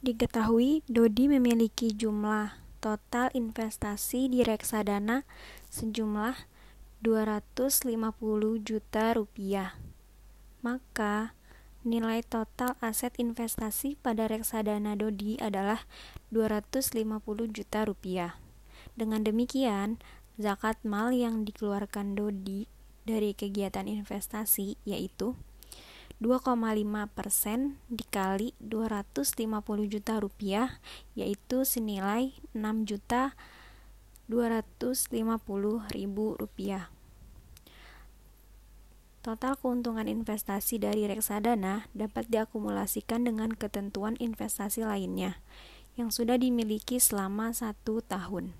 Diketahui, Dodi memiliki jumlah total investasi di reksadana sejumlah 250 juta rupiah. Maka, nilai total aset investasi pada reksadana Dodi adalah 250 juta rupiah. Dengan demikian, zakat mal yang dikeluarkan Dodi dari kegiatan investasi yaitu 2,5 persen dikali 250 juta rupiah yaitu senilai 6 juta 250 ribu rupiah. Total keuntungan investasi dari reksadana dapat diakumulasikan dengan ketentuan investasi lainnya yang sudah dimiliki selama satu tahun.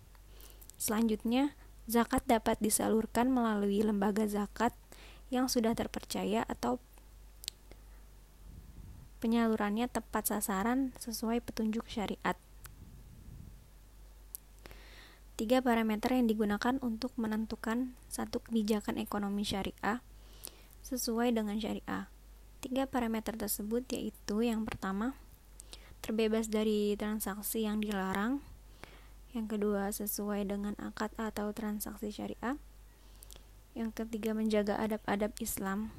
Selanjutnya, zakat dapat disalurkan melalui lembaga zakat yang sudah terpercaya atau penyalurannya tepat sasaran sesuai petunjuk syariat. Tiga parameter yang digunakan untuk menentukan satu kebijakan ekonomi syariah sesuai dengan syariah. Tiga parameter tersebut yaitu yang pertama, terbebas dari transaksi yang dilarang. Yang kedua, sesuai dengan akad atau transaksi syariah. Yang ketiga, menjaga adab-adab Islam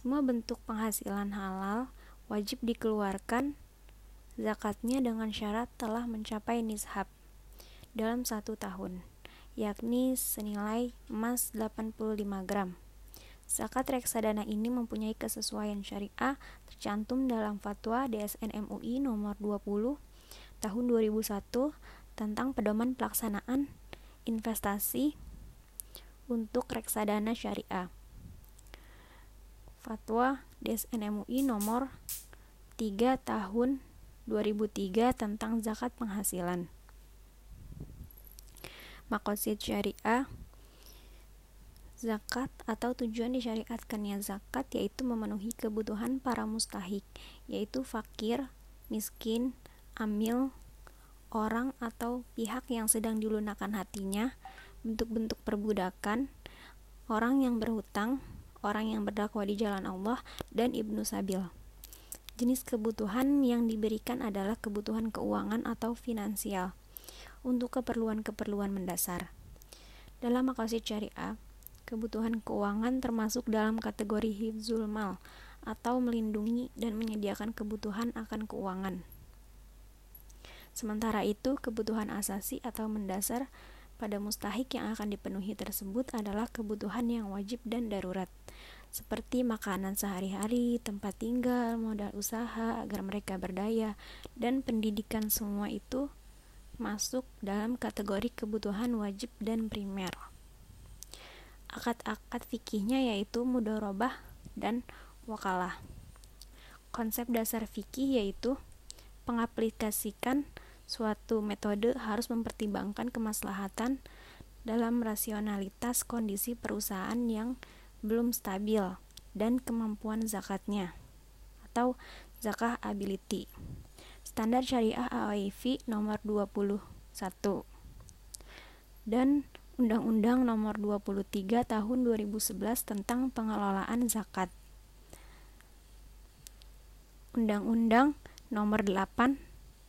semua bentuk penghasilan halal wajib dikeluarkan zakatnya dengan syarat telah mencapai nishab dalam satu tahun, yakni senilai emas 85 gram. Zakat reksadana ini mempunyai kesesuaian syariah tercantum dalam fatwa DSN MUI nomor 20 tahun 2001 tentang pedoman pelaksanaan investasi untuk reksadana syariah. Fatwa DSN MUI nomor 3 tahun 2003 tentang zakat penghasilan. Makosid syariah Zakat atau tujuan disyariatkannya zakat yaitu memenuhi kebutuhan para mustahik, yaitu fakir, miskin, amil, orang atau pihak yang sedang dilunakkan hatinya, bentuk-bentuk perbudakan, orang yang berhutang, orang yang berdakwah di jalan Allah, dan Ibnu Sabil. Jenis kebutuhan yang diberikan adalah kebutuhan keuangan atau finansial untuk keperluan-keperluan mendasar. Dalam makasih syariah, kebutuhan keuangan termasuk dalam kategori hifzul mal atau melindungi dan menyediakan kebutuhan akan keuangan. Sementara itu, kebutuhan asasi atau mendasar pada mustahik yang akan dipenuhi tersebut adalah kebutuhan yang wajib dan darurat, seperti makanan sehari-hari, tempat tinggal, modal usaha agar mereka berdaya, dan pendidikan semua itu masuk dalam kategori kebutuhan wajib dan primer. Akad-akad fikihnya yaitu mudorobah dan wakalah. Konsep dasar fikih yaitu pengaplikasikan Suatu metode harus mempertimbangkan kemaslahatan dalam rasionalitas kondisi perusahaan yang belum stabil dan kemampuan zakatnya atau zakah ability. Standar Syariah AOIV nomor 21 dan Undang-Undang nomor 23 tahun 2011 tentang pengelolaan zakat. Undang-Undang nomor 8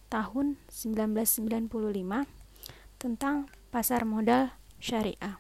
tahun 1995 tentang pasar modal syariah.